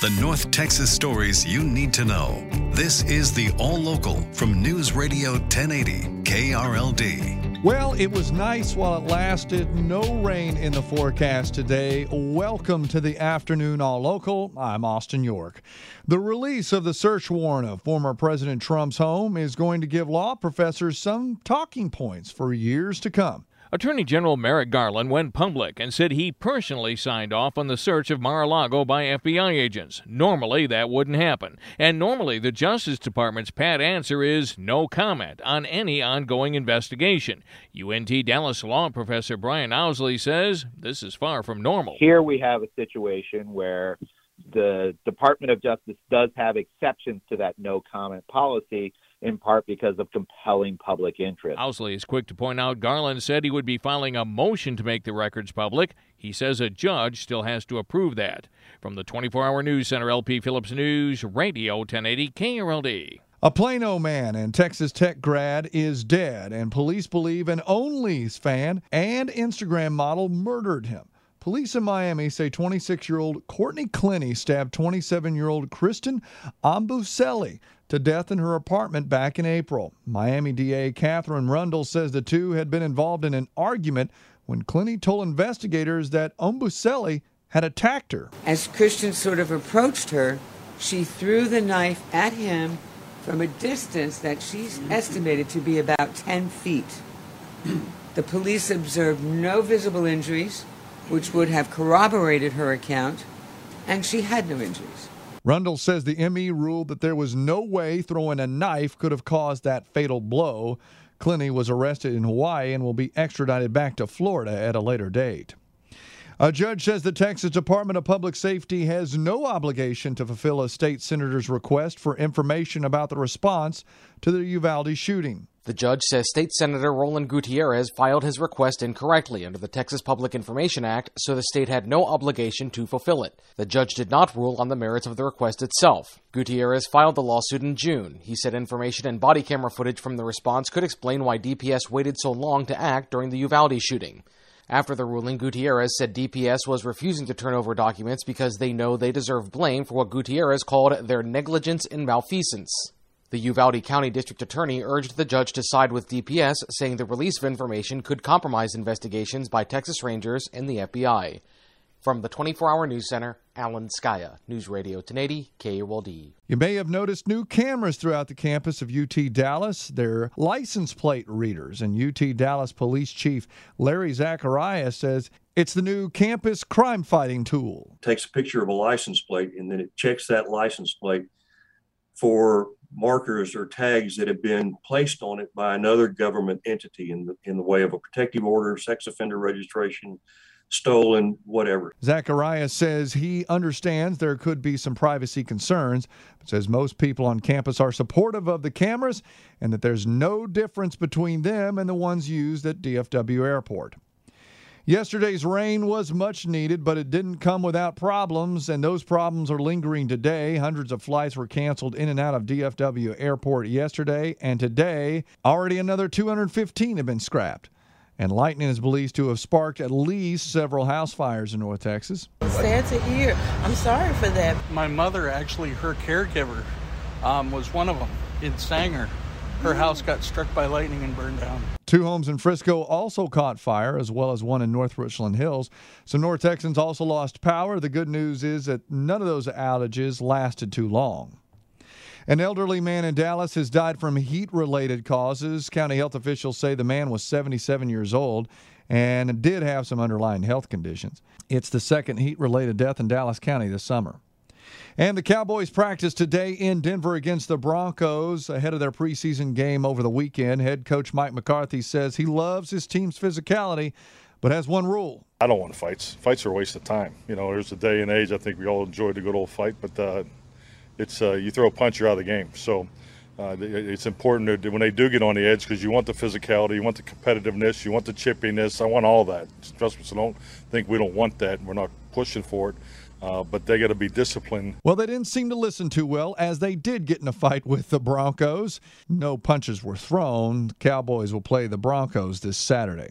The North Texas stories you need to know. This is the All Local from News Radio 1080 KRLD. Well, it was nice while it lasted. No rain in the forecast today. Welcome to the afternoon All Local. I'm Austin York. The release of the search warrant of former President Trump's home is going to give law professors some talking points for years to come. Attorney General Merrick Garland went public and said he personally signed off on the search of Mar a Lago by FBI agents. Normally, that wouldn't happen. And normally, the Justice Department's pat answer is no comment on any ongoing investigation. UNT Dallas law professor Brian Owsley says this is far from normal. Here we have a situation where the Department of Justice does have exceptions to that no comment policy in part because of compelling public interest. Owsley is quick to point out Garland said he would be filing a motion to make the records public. He says a judge still has to approve that. From the 24 hour news center, LP Phillips News, Radio 1080 KRLD. A Plano man and Texas Tech grad is dead, and police believe an OnlyFans and Instagram model murdered him. Police in Miami say 26 year old Courtney Clenney stabbed 27 year old Christian Obumseli to death in her apartment back in April. Miami DA Katherine Rundle says the two had been involved in an argument when Clenney told investigators that Obumseli had attacked her. As Christian sort of approached her, she threw the knife at him from a distance that she's estimated to be about 10 feet. The police observed no visible injuries which would have corroborated her account, and she had no injuries. Rundle says the ME ruled that there was no way throwing a knife could have caused that fatal blow. Clenney was arrested in Hawaii and will be extradited back to Florida at a later date. A judge says the Texas Department of Public Safety has no obligation to fulfill a state senator's request for information about the response to the Uvalde shooting. The judge says State Senator Roland Gutierrez filed his request incorrectly under the Texas Public Information Act, so the state had no obligation to fulfill it. The judge did not rule on the merits of the request itself. Gutierrez filed the lawsuit in June. He said information and body camera footage from the response could explain why DPS waited so long to act during the Uvalde shooting. After the ruling, Gutierrez said DPS was refusing to turn over documents because they know they deserve blame for what Gutierrez called their negligence and malfeasance. The Uvalde County District Attorney urged the judge to side with DPS, saying the release of information could compromise investigations by Texas Rangers and the FBI. From the 24 Hour News Center, Alan Skaya, News Radio 1080, KRLD. You may have noticed new cameras throughout the campus of UT Dallas. They're license plate readers, and UT Dallas Police Chief Larry Zacharias says it's the new campus crime fighting tool. It takes a picture of a license plate, and then it checks that license plate for markers or tags that have been placed on it by another government entity in the, in the way of a protective order, sex offender registration, stolen, whatever. Zacharias says he understands there could be some privacy concerns, but says most people on campus are supportive of the cameras and that there's no difference between them and the ones used at DFW Airport. Yesterday's rain was much needed, but it didn't come without problems, and those problems are lingering today. Hundreds of flights were canceled in and out of DFW Airport yesterday, and today, already another 215 have been scrapped. And lightning is believed to have sparked at least several house fires in North Texas. Sad to hear. I'm sorry for that. My mother, actually, her caregiver, um, was one of them in Sanger. Her house got struck by lightning and burned down. Two homes in Frisco also caught fire, as well as one in North Richland Hills. So North Texans also lost power. The good news is that none of those outages lasted too long. An elderly man in Dallas has died from heat related causes. County health officials say the man was 77 years old and did have some underlying health conditions. It's the second heat related death in Dallas County this summer. And the Cowboys practice today in Denver against the Broncos ahead of their preseason game over the weekend. Head coach Mike McCarthy says he loves his team's physicality, but has one rule. I don't want fights. Fights are a waste of time. You know, there's a day and age. I think we all enjoyed a good old fight, but uh, it's uh, you throw a punch, you're out of the game. So uh, it's important to, when they do get on the edge because you want the physicality, you want the competitiveness, you want the chippiness. I want all that. Trust me, so don't think we don't want that. We're not pushing for it. Uh, but they got to be disciplined. Well, they didn't seem to listen too well as they did get in a fight with the Broncos. No punches were thrown. Cowboys will play the Broncos this Saturday.